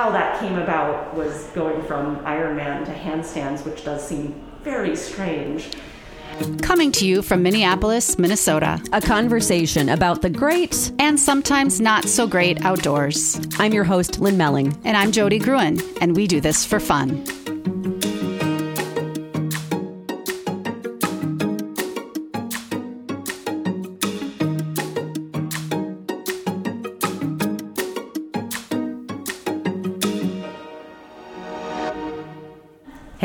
how that came about was going from Ironman to handstands, which does seem very strange. Coming to you from Minneapolis, Minnesota. A conversation about the great and sometimes not so great outdoors. I'm your host, Lynn Melling. And I'm Jody Gruen, and we do this for fun.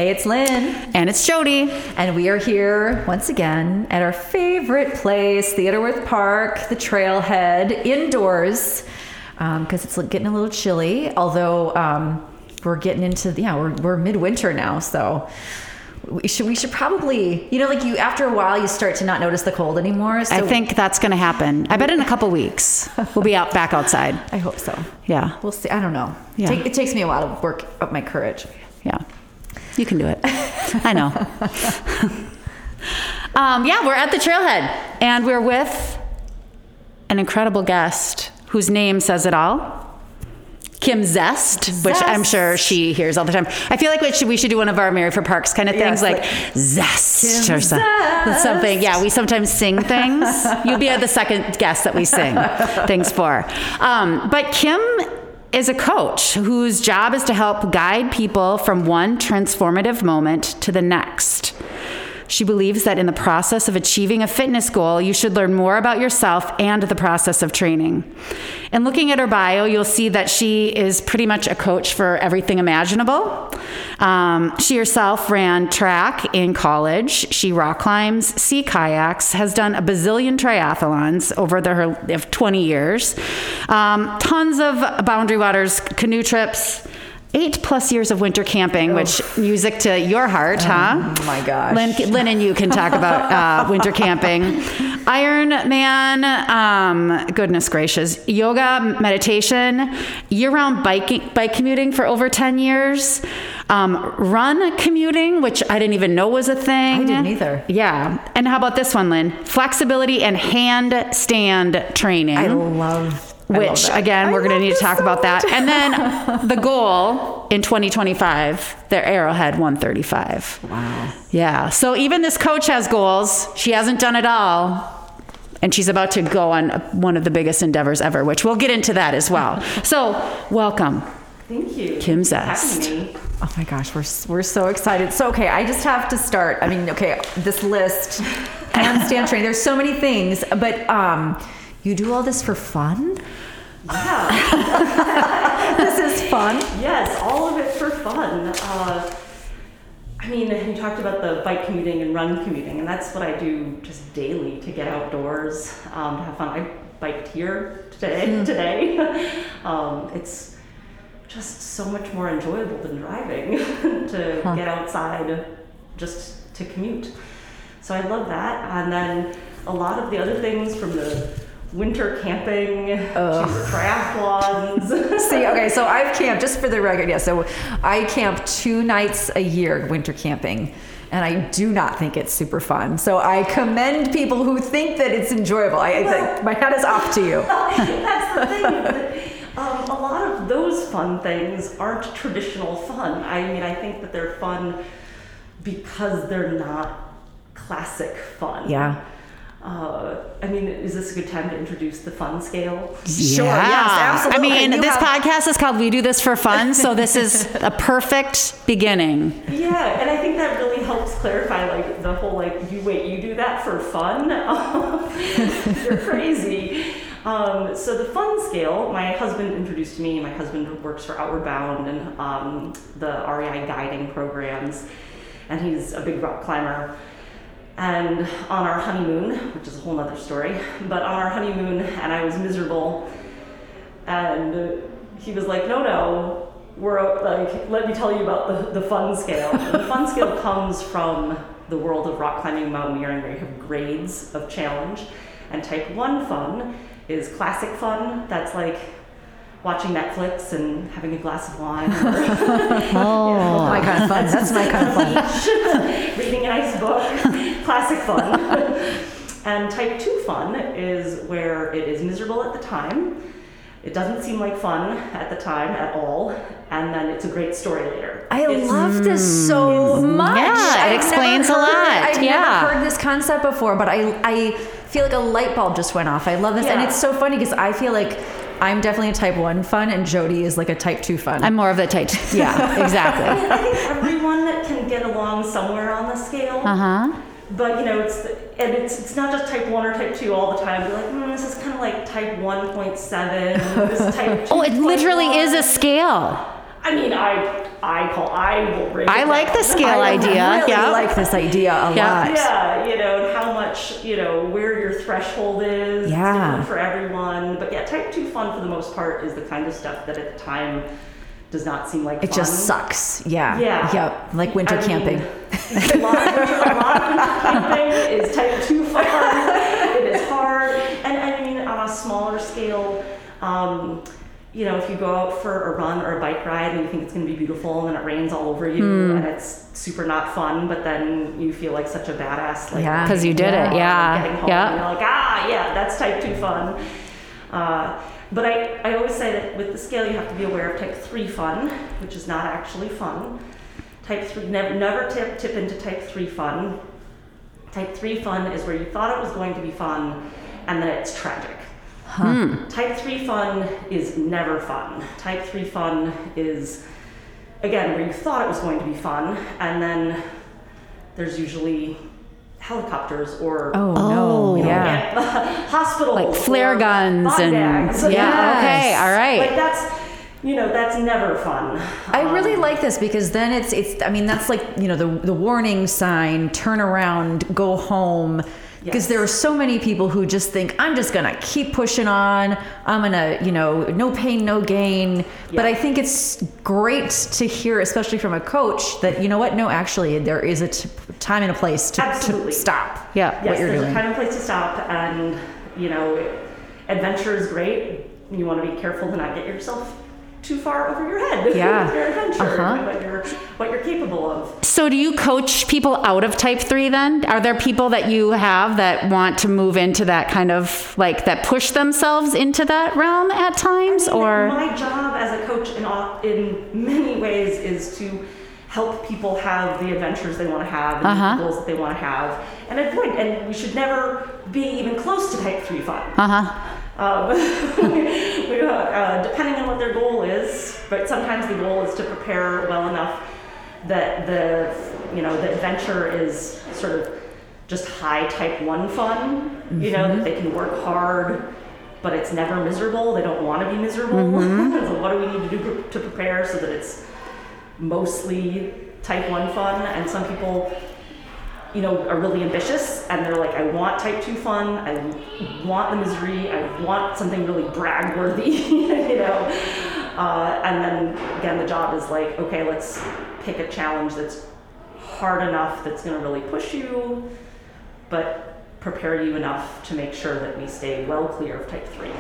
Hey, it's Lynn. And it's Jody. And we are here once again at our favorite place, Theodore Wirth Park, the trailhead, indoors, because um, it's getting a little chilly. Although um, we're getting into, yeah, we're, we're midwinter now. So we should, we should probably, you know, like you, after a while, you start to not notice the cold anymore. So I think that's going to happen. I bet in a couple weeks we'll be out back outside. I hope so. Yeah. We'll see. I don't know. Yeah. Take, it takes me a while to work up my courage. You can do it. I know. um, yeah, we're at the trailhead and we're with an incredible guest whose name says it all. Kim Zest, Zest, which I'm sure she hears all the time. I feel like we should, we should do one of our Mary for Parks kind of things, yes, like, like, Zest Kim or so, Zest. something. Yeah, we sometimes sing things. You'll be the second guest that we sing things for. Um, but Kim is a coach whose job is to help guide people from one transformative moment to the next. She believes that in the process of achieving a fitness goal, you should learn more about yourself and the process of training. And looking at her bio, you'll see that she is pretty much a coach for everything imaginable. Um, she herself ran track in college. She rock climbs, sea kayaks, has done a bazillion triathlons over the, her 20 years, um, tons of Boundary Waters canoe trips eight plus years of winter camping, which music to your heart, oh, huh? Oh my gosh. Lynn, Lynn and you can talk about uh, winter camping. Iron Man, um, goodness gracious, yoga, meditation, year-round biking, bike commuting for over 10 years. Um, run commuting, which I didn't even know was a thing. I didn't either. Yeah. And how about this one, Lynn? Flexibility and handstand training. I love which again we're going to need to talk so about that. And then the goal in 2025 their arrowhead 135 wow. Yeah. So even this coach has goals. She hasn't done it all. And she's about to go on one of the biggest endeavors ever which we'll get into that as well. So welcome. Thank you. Kim zest. Oh my gosh, we're, we're so excited. So, okay, I just have to start. I mean, okay, this list, handstand training, there's so many things, but um, you do all this for fun? Yeah. this is fun. Yes, all of it for fun. Uh, I mean, you talked about the bike commuting and run commuting, and that's what I do just daily to get outdoors, um, to have fun. I biked here today. Mm. Today, um, it's just so much more enjoyable than driving to huh. get outside, just to commute. So I love that, and then a lot of the other things from the winter camping, triathlons. See, okay, so I've camped just for the record. Yeah, so I camp two nights a year winter camping. And I do not think it's super fun. So I commend people who think that it's enjoyable. I, I my hat is off to you. That's the thing. Um, a lot of those fun things aren't traditional fun. I mean, I think that they're fun because they're not classic fun. Yeah. Uh, I mean, is this a good time to introduce the fun scale? Yeah. Sure, yes, absolutely. I mean, you this have... podcast is called We Do This for Fun, so this is a perfect beginning. Yeah, and I think that really helps clarify like the whole like, you wait, you do that for fun? You're crazy. Um, so the fun scale, my husband introduced me. My husband works for Outward Bound and um, the REI guiding programs, and he's a big rock climber. And on our honeymoon, which is a whole other story, but on our honeymoon, and I was miserable, and he was like, no, no, we're like, let me tell you about the, the fun scale. the fun scale comes from the world of rock climbing mountaineering where you have grades of challenge. And type one fun is classic fun. That's like watching Netflix and having a glass of wine. Or, oh, you know, my kind of fun. That's my kind of fun. Reading a nice book, classic fun. and type two fun is where it is miserable at the time. It doesn't seem like fun at the time at all, and then it's a great story later. I It's- love this so much. Yeah, it I've explains never a heard- lot. I've Yeah. never heard this concept before, but I I feel like a light bulb just went off. I love this, and it's so funny because I feel like I'm definitely a type one fun, and Jody is like a type two fun. I'm more of the type. Yeah, exactly. I think everyone that can get along somewhere on the scale. Uh huh. But you know, it's and it's it's not just type one or type two all the time. You're like, mm, this is kind of like type one point seven. This is type. Oh, it literally 2.1." is a scale. I mean, I I call I will break. I like the scale I idea. really yeah. like this idea a Yeah. lot. Yeah, you know how much you know where your threshold is. Yeah. different for everyone. But yeah, type two fun for the most part is the kind of stuff that at the time does not seem like It fun. just sucks. Yeah. Yeah. Yep. Like winter I mean, camping. a, lot of winter, a lot of winter camping is type two fun. it is hard, and I mean on a smaller scale. Um, you know, if you go out for a run or a bike ride and you think it's going to be beautiful, and then it rains all over you, Hmm. and it's super not fun, but then you feel like such a badass, like Yeah. 'Cause you did it, yeah. getting home, Yeah. and you're like, ah, yeah, that's type two fun. Uh, but I, I always say that with the scale, you have to be aware of type three fun, which is not actually fun. Type three, never, never tip, tip into type three fun. Type three fun is where you thought it was going to be fun, and then it's tragic. Hmm. Type three fun is never fun. Type three fun is, again, where you thought it was going to be fun, and then there's usually helicopters or Oh, Oh, no. you know, Yeah. and- hospitals, Like flare guns and bags. yeah. Yes. Okay. All right. Like that's, you know, that's never fun. I really Um, like this because then it's it's I mean that's like you know the the warning sign turn around go home because Yes. there are so many people who just think I'm just gonna keep pushing on I'm gonna you know no pain no gain but I think it's great to hear especially from a coach that you know what no actually there is a t- time and a place to, to Absolutely. stop Yeah. Yes, there's doing. a time and a place to stop, and you know, adventure is great. You want to be careful to not get yourself too far over your head. Yeah. your adventure, Uh-huh. and what you're what you're capable of. So, do you coach people out of type three then? Are there people that you have that want to move into that kind of like that push themselves into that realm at times? I mean, Or, my job as a coach in all- in many ways is to help people have the adventures they want to have and Uh-huh. the goals that they want to have, and avoid. And we should never be even close to type three fun. uh huh. Um, we, uh, uh, depending on what their goal is, but sometimes the goal is to prepare well enough that the you know the adventure is sort of just high type one fun. You know that mm-hmm. they can work hard, but it's never miserable. They don't want to be miserable. Mm-hmm. so what do we need to do to prepare so that it's mostly type one fun? And some people you know, are really ambitious and they're like, I want type two fun, I want the misery, I want something really brag worthy, you know. Uh, and then again, the job is like, okay, let's pick a challenge that's hard enough, that's going to really push you, but prepare you enough to make sure that we stay well clear of type three.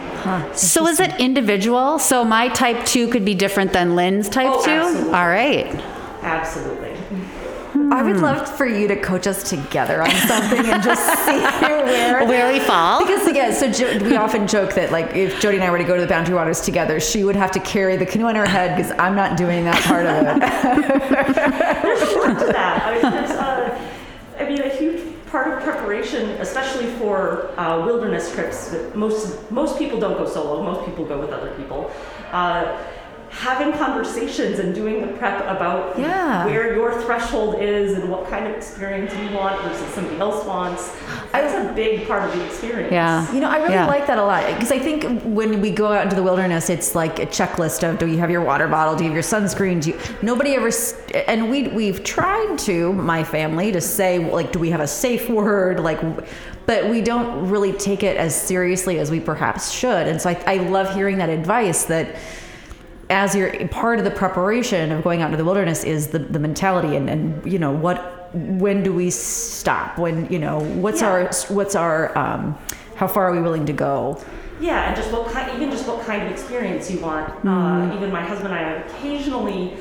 So, is it individual? So, my type two could be different than Lynn's type Oh, two? absolutely. All right. Absolutely. I would love for you to coach us together on something and just see where Where we fall? Because again, so jo- we often joke that like if Jody and I were to go to the Boundary Waters together, she would have to carry the canoe on her head because I'm not doing that part of it. there's more to that. I mean, there's, uh, I mean, a huge part of preparation, especially for uh, wilderness trips, most most people don't go solo. Most people go with other people. Uh, having conversations and doing the prep about Yeah. where your threshold is and what kind of experience you want versus somebody else wants. That's a big part of the experience. Yeah. You know, I really Yeah. like that a lot because I think when we go out into the wilderness, it's like a checklist of do you have your water bottle, do you have your sunscreen, do you? Nobody ever, and we we've tried to my family to say like, do we have a safe word, like, but we don't really take it as seriously as we perhaps should. And so I, I love hearing that advice that as you're part of the preparation of going out into the wilderness is the, the mentality and, and you know what when do we stop when you know what's Yeah. our what's our um, how far are we willing to go Yeah, and just what kind, even just what kind of experience you want. Mm-hmm. Uh, even my husband and I occasionally,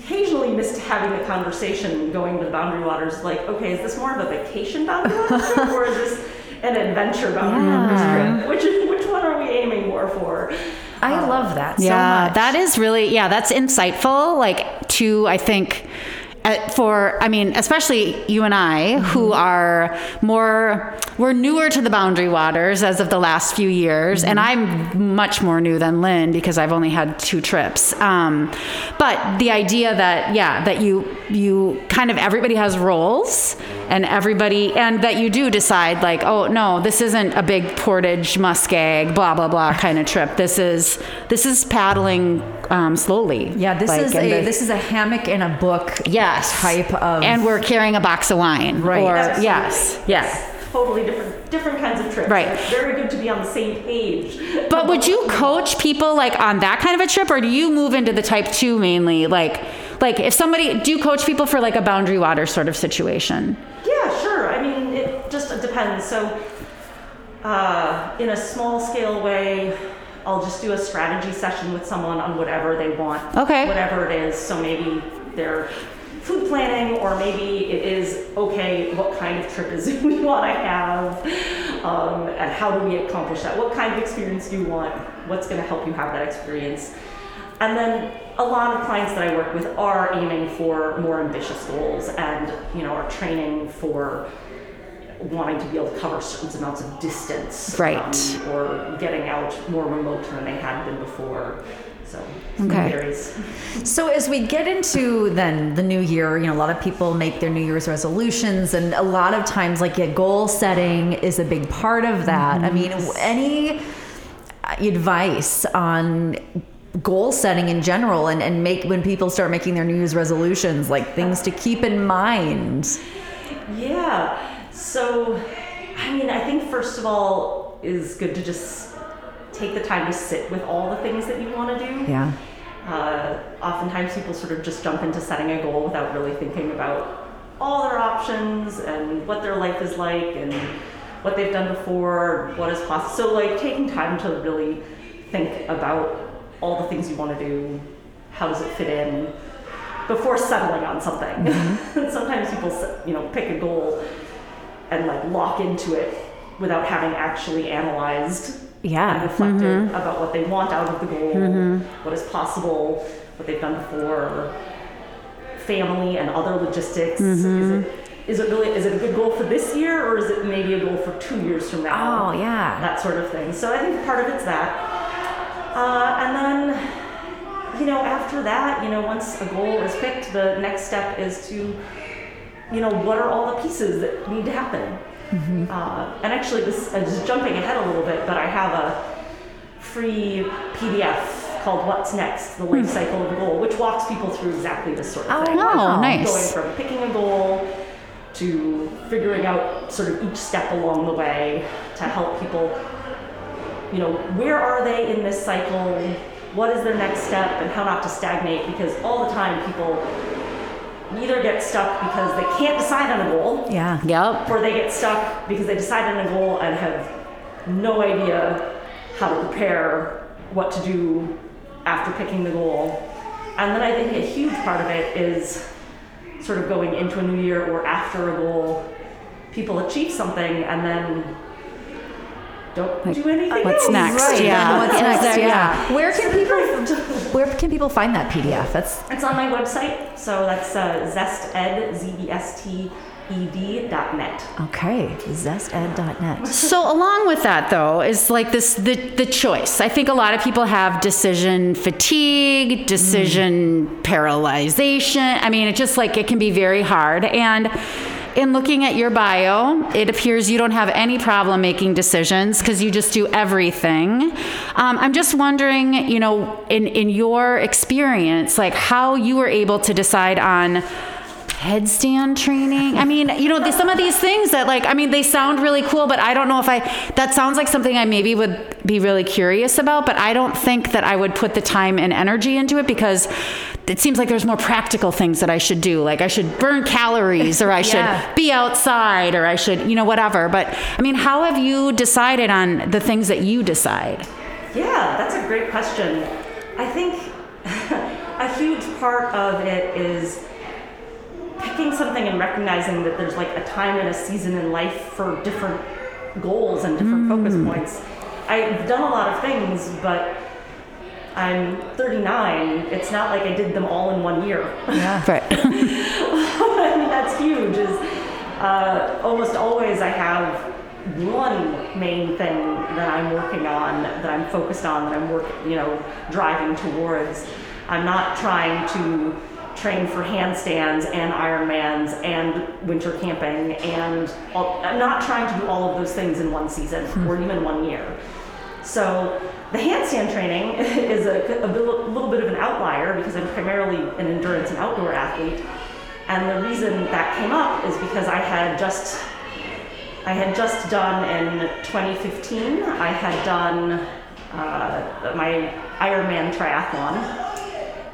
occasionally missed having the conversation going to the Boundary Waters. Like, okay, is this more of a vacation Boundary Waters trip, or is this an adventure Boundary Waters trip? Which which one are we aiming more for? I uh, love that so yeah, much. that is really yeah, that's insightful. Like to I think uh, for I mean, especially you and I, who are more we're newer to the boundary waters as of the last few years, and I'm much more new than Lynn because I've only had two trips. Um, but the idea that yeah, that you you kind of everybody has roles, and everybody and that you do decide like oh no, this isn't a big portage muskeg blah blah blah kind of trip. This is this is paddling um, slowly. yeah, this Like, is a the- this is a hammock in a book yes type of and we're carrying a box of wine Right. or Absolutely. yes yes Totally different, different kinds of trips. Right. It's very good to be on the same page. but would you coach people like on that kind of a trip or do you move into the type two mainly like like if somebody do you coach people for like a boundary water sort of situation Yeah, sure. I mean, it just depends. So, uh, in a small scale way, I'll just do a strategy session with someone on whatever they want. Okay. Whatever it is. So maybe they're food planning, or maybe it is okay, what kind of trip is it we want to have, um, and how do we accomplish that? What kind of experience do you want? What's going to help you have that experience? And then a lot of clients that I work with are aiming for more ambitious goals and, you know, are training for wanting to be able to cover certain amounts of distance. Right. um, or getting out more remote than they had been before. So Okay. varies. So as we get into then the new year, you know, a lot of people make their New Year's resolutions, and a lot of times, like, yeah, goal setting is a big part of that. I mm-hmm. mean, any advice on goal setting in general, and and make when people start making their New Year's resolutions, like things to keep in mind. Yeah. So, I mean, I think first of all is good to just take the time to sit with all the things that you want to do. Yeah. Uh, oftentimes people sort of just jump into setting a goal without really thinking about all their options and what their life is like and what they've done before, what is possible. So, like, taking time to really think about all the things you want to do, how does it fit in, before settling on something. Sometimes people, you know, pick a goal and like lock into it without having actually analyzed and Yeah. reflected mm-hmm. about what they want out of the goal, mm-hmm. what is possible, what they've done before, family and other logistics. Is mm-hmm. it is it really is it a good goal for this year or is it maybe a goal for two years from now? Oh, yeah. that sort of thing. So I think part of it's that, uh, and then you know after that, you know once a goal is picked, the next step is to you know what are all the pieces that need to happen. Uh, and actually, this I'm just jumping ahead a little bit, but I have a free PDF called "What's Next: The Life Cycle of a Goal," which walks people through exactly this sort of Oh, thing. oh nice Going from picking a goal to figuring out sort of each step along the way to help people, you know, where are they in this cycle? What is their next step and how not to stagnate? Because all the time people either get stuck because they can't decide on a goal Yeah. yep or they get stuck because they decide on a goal and have no idea how to prepare what to do after picking the goal. And then I think a huge part of it is sort of going into a new year or after a goal, people achieve something and then don't Like, do anything what's else. next? Right. Yeah. What's next? there- yeah. Where can people Where can people find that PDF? That's It's on my website, so that's uh, zested, Z-E-S-T-E-D dot net. okay. Zested.net. So along with that though is like this the the choice. I think a lot of people have decision fatigue, decision paralyzation. I mean, it just like it can be very hard and in looking at your bio, it appears you don't have any problem making decisions because you just do everything. Um, I'm just wondering, you know, in in your experience, like how you were able to decide on headstand training. I mean, you know, some of these things that like, I mean, they sound really cool, but I don't know if I, that sounds like something I maybe would be really curious about, but I don't think that I would put the time and energy into it because it seems like there's more practical things that I should do. Like I should burn calories or I should be outside or I should, you know, whatever. But I mean, how have you decided on the things that you decide? Yeah, that's a great question. I think a huge part of it is picking something and recognizing that there's like a time and a season in life for different goals and different focus points. I've done a lot of things, but I'm 39. It's not like I did them all in one year. Yeah. Right. I mean, that's huge. Is uh, almost always I have one main thing that I'm working on, that I'm focused on, that I'm work, you know, driving towards. I'm not trying to train for handstands and Ironmans and winter camping, and all, I'm not trying to do all of those things in one season or even one year. So the handstand training is a, a little bit of an outlier because I'm primarily an endurance and outdoor athlete. And the reason that came up is because I had just I had just done in 2015. I had done uh, my Ironman triathlon,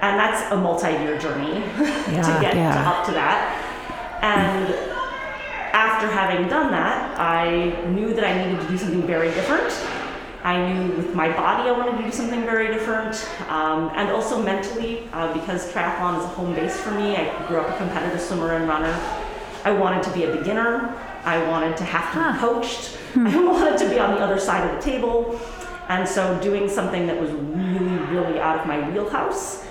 and that's a multi-year journey to get yeah. to up to that. And after having done that, I knew that I needed to do something very different. I knew with my body I wanted to do something very different, um, and also mentally, uh, because triathlon is a home base for me. I grew up a competitive swimmer and runner. I wanted to be a beginner. I wanted to have to be coached. I wanted to be on the other side of the table. And so doing something that was really, really out of my wheelhouse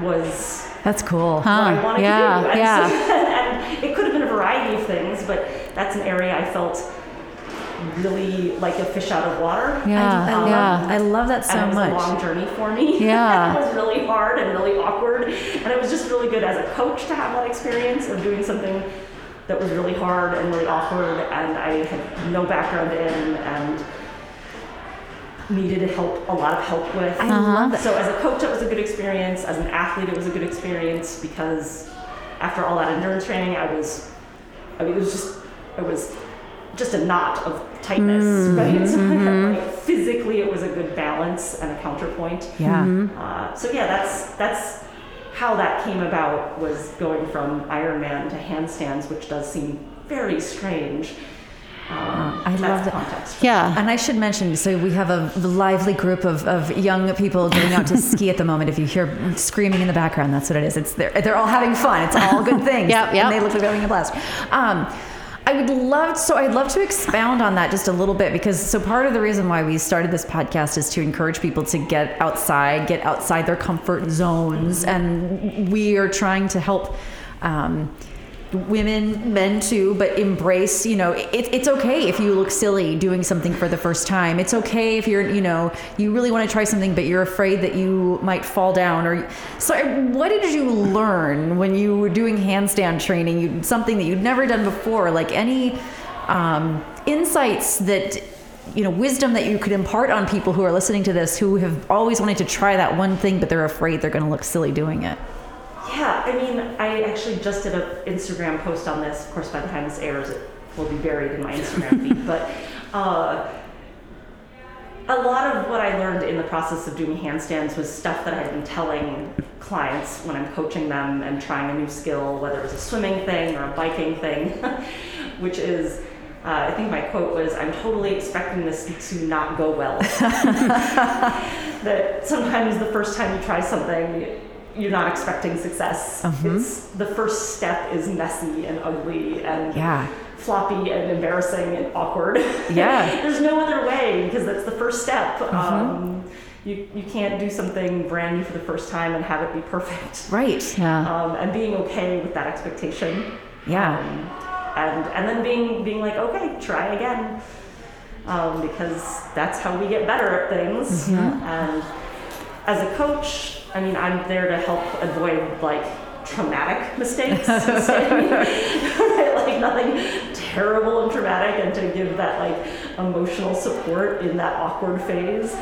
was That's cool. what I Huh, wanted yeah, to do. And, yeah. so- and it could have been a variety of things, but that's an area I felt really like a fish out of water. Yeah, I um, love, yeah. I love that so and it was much. a long journey for me. Yeah. it was really hard and really awkward. And it was just really good as a coach to have that experience of doing something that was really hard and really awkward and I had no background in and needed help a lot of help with. I love um, that. So as a coach it was a good experience. As an athlete it was a good experience because after all that endurance training I was I mean it was just it was just a knot of tightness, mm-hmm. right? So mm-hmm. like, physically it was a good balance and a counterpoint. Yeah. Mm-hmm. Uh, so yeah, that's that's how that came about was going from Ironman to handstands, which does seem very strange. Um, I love the that. context. Yeah. And I should mention, so we have a lively group of, of young people going out to ski at the moment. If you hear screaming in the background, that's what it is. It's they're, they're all having fun. It's all good things. Yep, yep. And they look like they're having a blast. Um, I would love, so I'd love to expound on that just a little bit because so part of the reason why we started this podcast is to encourage people to get outside, get outside their comfort zones, and we are trying to help. Um, women, men too, but embrace, you know, it, it's okay if you look silly doing something for the first time. It's okay if you're, you know, you really want to try something, but you're afraid that you might fall down. Or so, what did you learn when you were doing handstand training? You, something that you'd never done before, like any um, insights that. You know, wisdom that you could impart on people who are listening to this who have always wanted to try that one thing, but they're afraid they're going to look silly doing it. Yeah, I mean, I actually just did an Instagram post on this. Of course, by the time this airs, it will be buried in my Instagram feed. But uh, a lot of what I learned in the process of doing handstands was stuff that I had been telling clients when I'm coaching them and trying a new skill, whether it was a swimming thing or a biking thing, which is. Uh, I think my quote was, I'm totally expecting this to not go well. that sometimes the first time you try something, you're not expecting success. It's the first step is messy and ugly and Yeah. floppy and embarrassing and awkward. Yeah. There's no other way because that's the first step. Um, you, you can't do something brand new for the first time and have it be perfect. Right. Yeah. Um, and being okay with that expectation. Yeah. Um, and and then being being like, okay, try again. Um, because that's how we get better at things. And as a coach, I mean, I'm there to help avoid like traumatic mistakes. Like nothing terrible and traumatic, and to give that like emotional support in that awkward phase.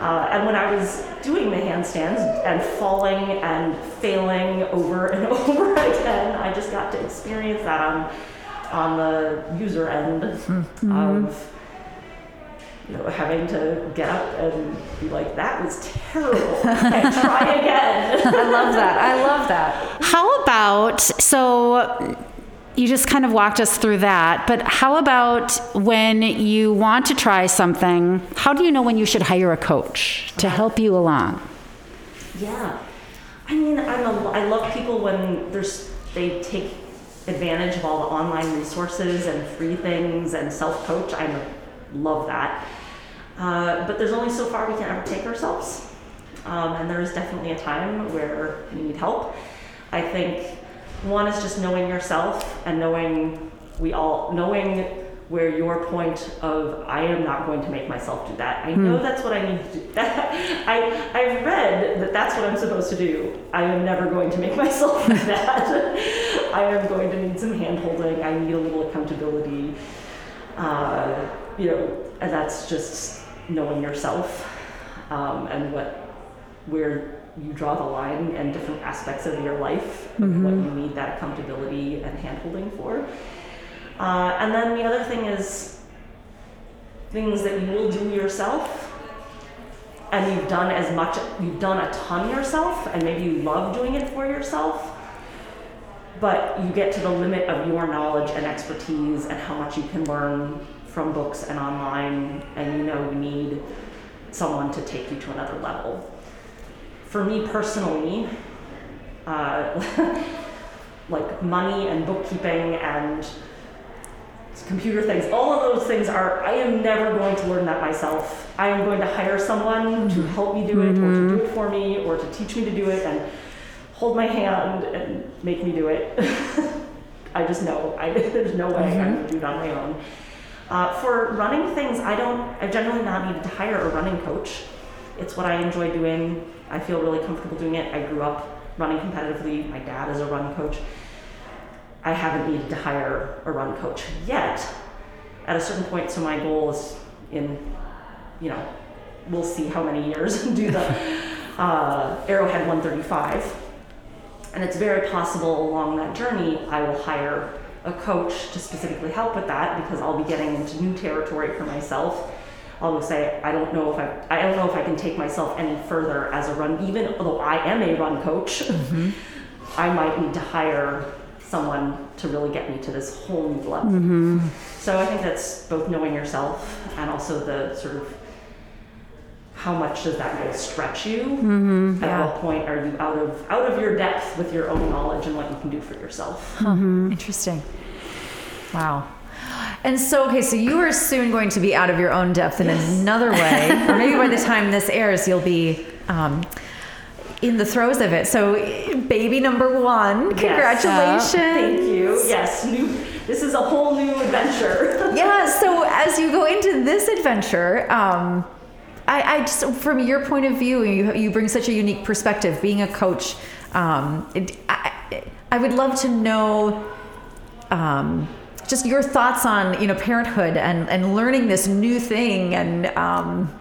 Uh, and when I was doing the handstands and falling and failing over and over again, I just got to experience that on, on the user end of you know, having to get up and be like, that was terrible. Okay, try again. I love that. I love that. How about so you just kind of walked us through that, but how about when you want to try something, how do you know when you should hire a coach to help you along? Yeah, I mean, I'm a, I love people when there's they take advantage of all the online resources and free things and self coach. I love that. Uh, but there's only so far we can ever take ourselves. um, and there is definitely a time where you need help. I think one is just knowing yourself and knowing we all knowing where your point of I am not going to make myself do that. I know that's what I need to do. That, I I've read that that's what I'm supposed to do. I am never going to make myself do that. I am going to need some hand holding. I need a little accountability. Uh, you know, and that's just knowing yourself um, and what where you draw the line and different aspects of your life of what you need that accountability and handholding for. Uh, and then the other thing is things that you will do yourself and you've done as much you've done a ton yourself and maybe you love doing it for yourself but you get to the limit of your knowledge and expertise and how much you can learn from books and online and you know you need someone to take you to another level. For me personally uh, like money and bookkeeping and computer things all of those things are i am never going to learn that myself. I am going to hire someone to help me do it or to do it for me or to teach me to do it and hold my hand and make me do it. I just know. I, there's no way i'm going to do it on my own uh, for running things i don't i've generally not needed to hire a running coach. It's what i enjoy doing. I feel really comfortable doing it. I grew up running competitively. My dad is a run coach. I haven't needed to hire a run coach yet. At a certain point, so my goal is in, you know, we'll see how many years do the uh, Arrowhead 135. And it's very possible along that journey I will hire a coach to specifically help with that because I'll be getting into new territory for myself. I'll say I don't know if I I don't know if I can take myself any further as a run even though I am a run coach. Mm-hmm. I might need to hire someone to really get me to this whole new level. Mm-hmm. So I think that's both knowing yourself and also the sort of how much does that goal stretch you? At Yeah. what point are you out of out of your depth with your own knowledge and what you can do for yourself? Interesting. Wow. And so, okay, so you are soon going to be out of your own depth in another way, or maybe by the time this airs, you'll be um, in the throes of it. So, baby number one, congratulations. Thank you. Yes, new. This is a whole new adventure. yeah so as you go into this adventure um, I, I just from your point of view you, you bring such a unique perspective being a coach um, it, I, I would love to know um, just your thoughts on you know parenthood and, and learning this new thing and um,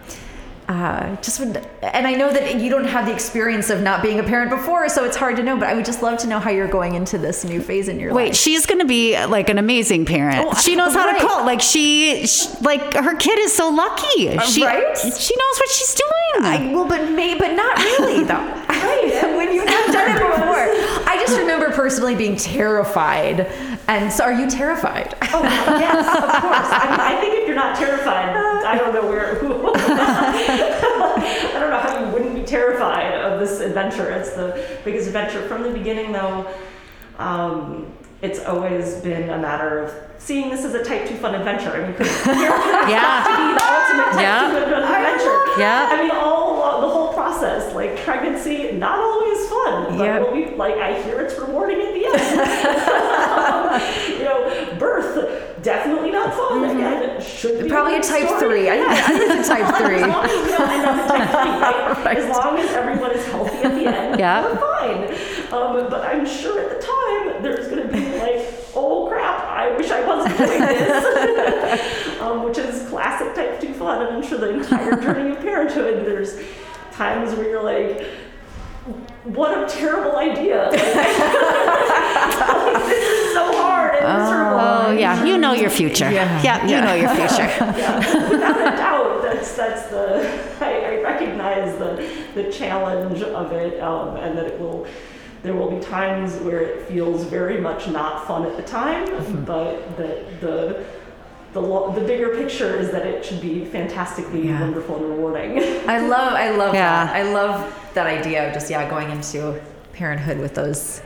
uh, just would, and I know that you don't have the experience of not being a parent before, so it's hard to know. But I would just love to know how you're going into this new phase in your Wait, life. Wait, she's going to be like an amazing parent. Oh, she knows how right. to cook. Like she, sh like her kid is so lucky. she, right? She knows what she's doing. I, well, but may, but not really though. right? when you've done it before. I just remember personally being terrified. And so, are you terrified? Oh yes, of course. I, mean, I think if you're not terrified, I don't know where. I don't know how you wouldn't be terrified of this adventure. It's the biggest adventure from the beginning, though. Um, it's always been a matter of seeing this as a type two fun adventure. I mean, because Yeah. to be the ultimate type Yeah. two fun adventure. Yeah. I mean, all the whole process, like pregnancy, not always fun, but Yeah. be like I hear it's rewarding at the end. you know, birth definitely not fun. Again, should be Probably a type story. three. I think, I think it's a type As three. long as we don't end type three, right? As long as everyone is healthy at the end, Yeah. we're fine. Um, but I'm sure at the time there's going to be like, oh crap, I wish I wasn't doing this, um, which is classic type two fun. And I'm sure the entire journey of parenthood, there's times where you're like, what a terrible idea. Like, this is so hard and miserable. oh yeah, you know your future. Yeah. Yeah, you know your future. yeah, without a doubt, that's that's the I, I recognize the the challenge of it, um, and that it will. There will be times where it feels very much not fun at the time, but that the the lo- the bigger picture is that it should be fantastically Yeah. wonderful and rewarding. I love, I love Yeah. that. I love that idea of just yeah going into parenthood with those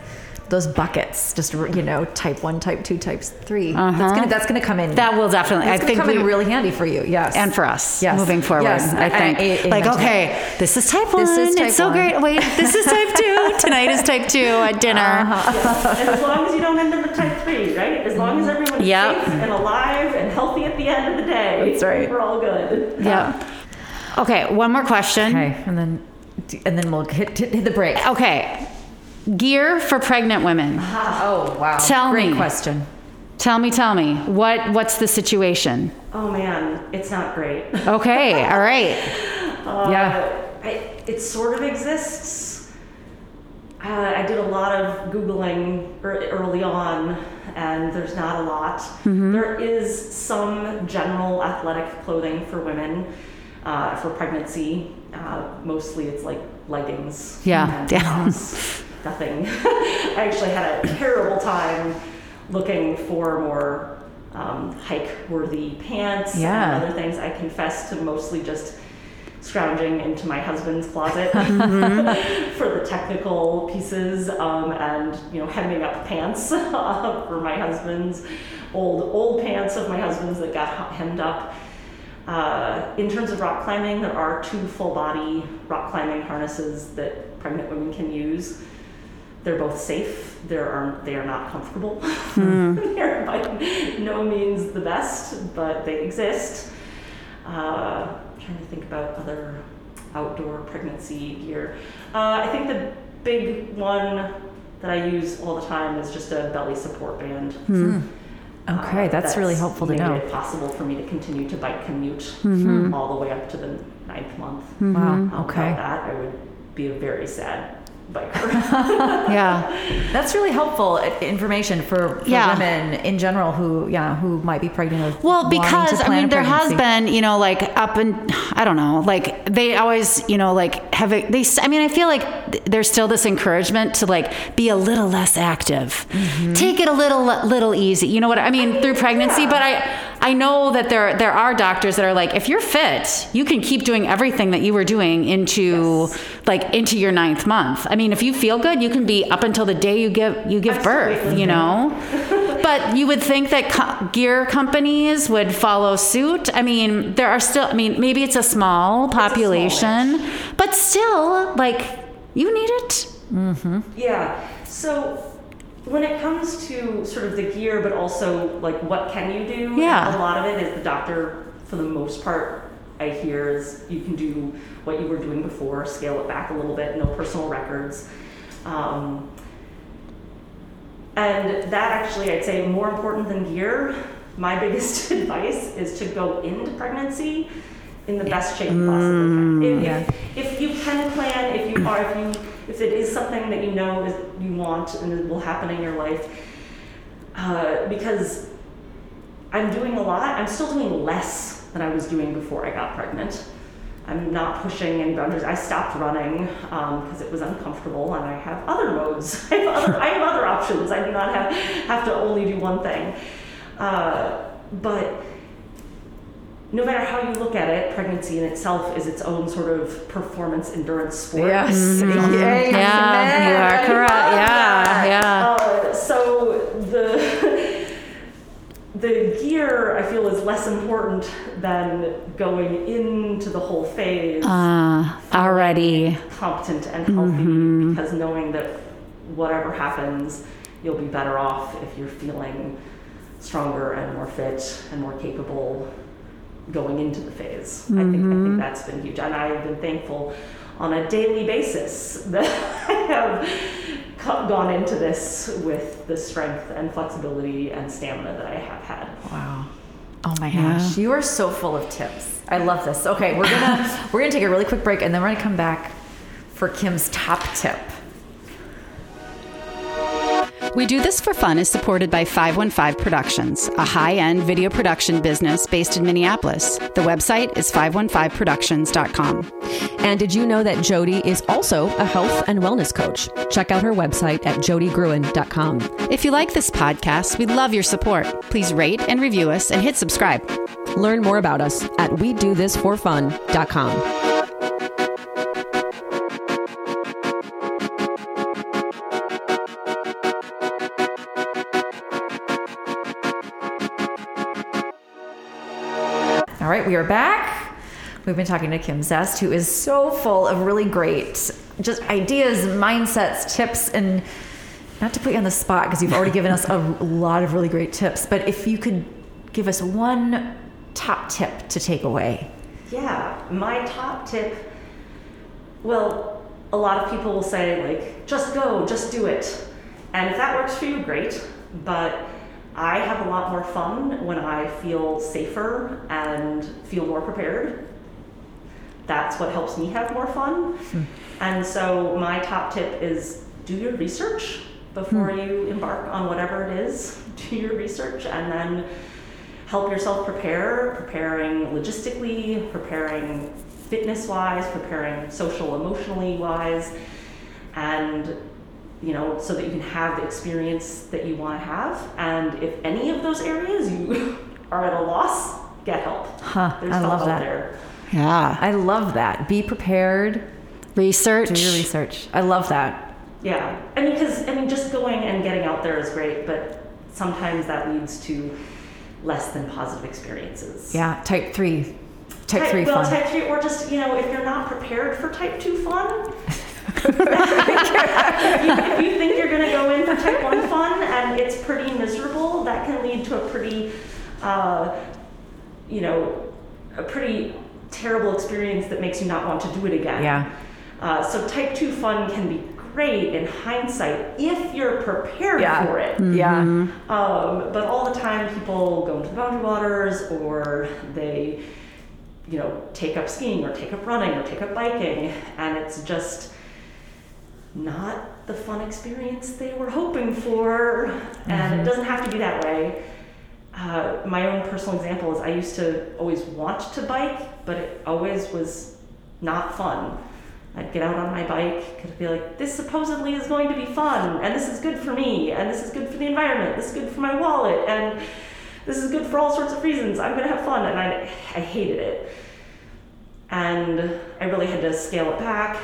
those buckets, just you know, type one, type two, type 3 That's gonna that's gonna come in. Uh-huh. That will definitely. That's I gonna think come in we, really handy for you. Yes, and for us Yes. moving forward. Yes. I I- think I- I- like amen to okay, this is type one. This is type it's so one. great. Wait, this is type two. Tonight is type two at dinner. Uh-huh. and as long as you don't end up with type 3, right? As long as everyone's Yep. safe and alive and healthy at the end of the day, That's right. we're all good. Yeah. Okay, one more question. Okay, and then and then we'll hit, hit, hit the break. Okay. Gear for pregnant women. Oh wow! Tell Great me. question. Tell me, tell me. What what's the situation? Oh man, it's not great. Okay, all right. Uh, Yeah. I, it sort of exists. Uh, I did a lot of Googling early on, and there's not a lot. There is some general athletic clothing for women uh, for pregnancy. Uh, mostly it's like leggings. Yeah, yeah. Nothing. I actually had a terrible time looking for more um, hike-worthy pants Yeah. and other things. I confess to mostly just scrounging into my husband's closet for the technical pieces um, and you know hemming up pants uh, for my husband's old old pants of my husband's that got hemmed up. Uh, in terms of rock climbing, there are two full body rock climbing harnesses that pregnant women can use. They're both safe. There are they are not comfortable. They're by no means the best, but they exist. Uh, I'm trying to think about other outdoor pregnancy gear. Uh, I think the big one that I use all the time is just a belly support band. Okay, Uh, that's really helpful to made know. it possible for me to continue to bike commute all the way up to the ninth month. Wow. Um, Okay. Without that, I would be a very sad biker. Yeah. That's really helpful information for, for Yeah. women in general who, yeah, who might be pregnant. or Well, because I mean, there has been, you know, like up and I don't know, like they always, you know, like have it. They, I mean, I feel like th- there's still this encouragement to like be a little less active, Mm-hmm. take it a little, little easy. You know what I mean through pregnancy. But I, I know that there, there are doctors that are like, if you're fit, you can keep doing everything that you were doing into, like, into your ninth month. I mean, if you feel good, you can be up until the day you give, you give birth. You know. But you would think that co- gear companies would follow suit. I mean, there are still, I mean, maybe it's a small population, but still, like, you need it. Yeah. So when it comes to sort of the gear, but also like what can you do? Yeah. A lot of it is the doctor, for the most part, I hear is you can do what you were doing before, scale it back a little bit, no personal records. Um, and that actually, I'd say, more important than gear. My biggest advice is to go into pregnancy in the best shape possible. can. If, yeah. if, if you can plan, if you are, if you, if it is something that you know is you want and it will happen in your life, uh, because I'm doing a lot. I'm still doing less than I was doing before I got pregnant. I'm not pushing any boundaries. I stopped running because it was uncomfortable, and I have other modes. I have other, I have other options. I do not have have to only do one thing. Uh, but no matter how you look at it, pregnancy in itself is its own sort of performance endurance sport. Yes. Mm-hmm. Yay, Yeah, you are correct. Yeah, that. yeah. Uh, so the the gear I feel is less important than going into the whole phase Uh, already. competent and healthy because knowing that whatever happens, you'll be better off if you're feeling stronger and more fit and more capable going into the phase. I think I think mm-hmm. that's been huge, and I've been thankful on a daily basis that I have co- gone into this with the strength and flexibility and stamina that I have had. Wow. Oh my Yeah. gosh. You are so full of tips. I love this. Okay, we're gonna we're gonna take a really quick break and then we're gonna come back for Kim's top tip. We Do This for Fun is supported by 515 Productions, a high end video production business based in Minneapolis. The website is 515productions.com. And did you know that Jody is also a health and wellness coach? Check out her website at jodygruen.com. If you like this podcast, we'd love your support. Please rate and review us and hit subscribe. Learn more about us at we do this for fun.com. right, we are back. We've been talking to Kim Zest, who is so full of really great just ideas, mindsets, tips, and not to put you on the spot because you've already given us a lot of really great tips, but if you could give us one top tip to take away. Yeah, my top tip. Well, a lot of people will say like, just go, just do it, and if that works for you, great. But I have a lot more fun when I feel safer and feel more prepared. That's what helps me have more fun. Hmm. And so my top tip is do your research before hmm. you embark on whatever it is. Do your research and then help yourself prepare, preparing logistically, preparing fitness wise, preparing social emotionally wise, and you know, so that you can have the experience that you want to have. And if any of those areas you are at a loss, get help. Huh, There's I help love out that. there. Yeah. I love that. Be prepared, Research. do your research. I love that. Yeah, I mean, because I mean, just going and getting out there is great, but sometimes that leads to less than positive experiences. Yeah, type three. Type, Type, three well, fun. type three, or just you know, if you're not prepared for type two fun, if, you, think you're going to go in for type one fun and it's pretty miserable, that can lead to a pretty, uh, you know, a pretty terrible experience that makes you not want to do it again. Yeah. Uh, so type two fun can be great in hindsight if you're prepared Yeah. for it. Yeah. Um, but all the time, people go into the boundary waters or they, you know, take up skiing or take up running or take up biking, and it's just not the fun experience they were hoping for. And it doesn't have to be that way. Uh, my own personal example is I used to always want to bike, but it always was not fun. I'd get out on my bike, could be like, this supposedly is going to be fun, and this is good for me, and this is good for the environment, this is good for my wallet, and this is good for all sorts of reasons. I'm gonna have fun, and I, I hated it. And I really had to scale it back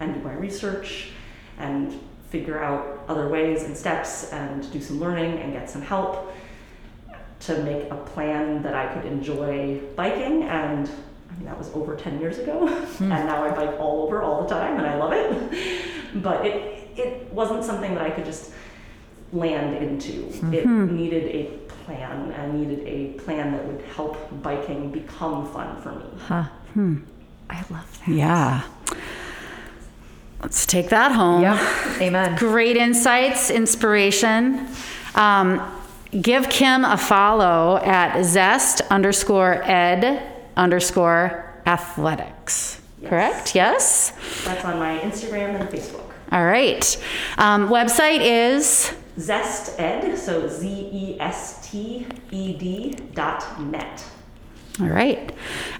and do my research and figure out other ways and steps and do some learning and get some help to make a plan that I could enjoy biking. And I mean, that was over 10 years ago. and now I bike all over all the time and I love it. But it, it wasn't something that I could just land into. It needed a plan and needed a plan that would help biking become fun for me. Huh. Hmm. I love that. Yeah. Let's take that home. Yep. Amen. Great insights, inspiration. Um, give Kim a follow at zest underscore ed underscore athletics. Correct? Yes? That's on my Instagram and Facebook. All right. Um, website is Zest Ed, so Z E S T E D dot net. All right.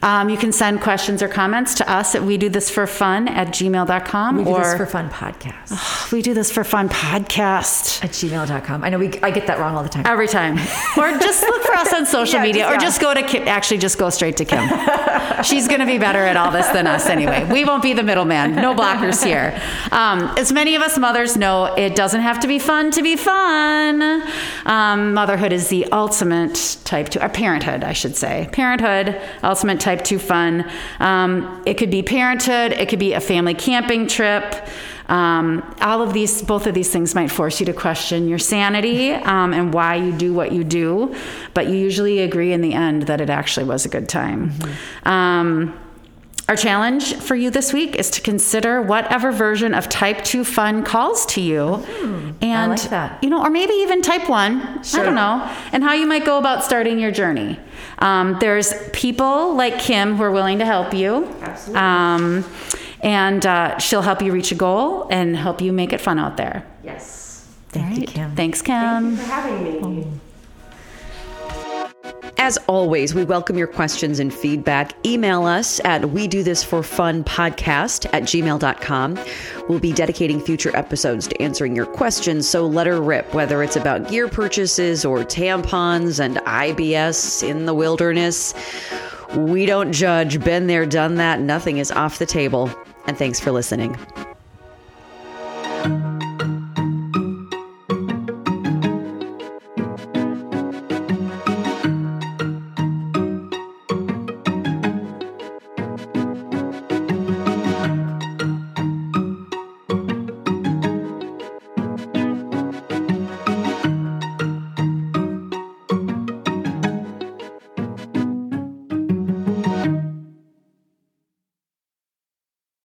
Um, you can send questions or comments to us at we do this for fun at gmail.com We do or this for fun podcast we do this for fun podcast at gmail.com. I know we, I get that wrong all the time. every time. or just look for us on social Yeah, media just- or yeah. just go to Kim. Actually, just go straight to Kim. She's going to be better at all this than us anyway. We won't be the middleman. No blockers here. Um, as many of us mothers know, it doesn't have to be fun to be fun. Um, motherhood is the ultimate type two, or parenthood, I should say. Parenthood, ultimate type two fun. Um, it could be parenthood, it could be a family camping trip. Um, all of these, both of these things might force you to question your sanity um, and why you do what you do, but you usually agree in the end that it actually was a good time. Um, our challenge for you this week is to consider whatever version of type 2 fun calls to you. and like that. you know, or maybe even type 1. I don't know. And how you might go about starting your journey. Um, there's people like Kim who are willing to help you. Absolutely. Um, and uh, she'll help you reach a goal and help you make it fun out there. Yes. Thank you, Kim. Thanks, Kim. Thank you for having me. As always, we welcome your questions and feedback. Email us at we do this for fun podcast at gmail.com. We'll be dedicating future episodes to answering your questions, so let her rip, whether it's about gear purchases or tampons and IBS in the wilderness. We don't judge. Been there, done that. Nothing is off the table. And thanks for listening.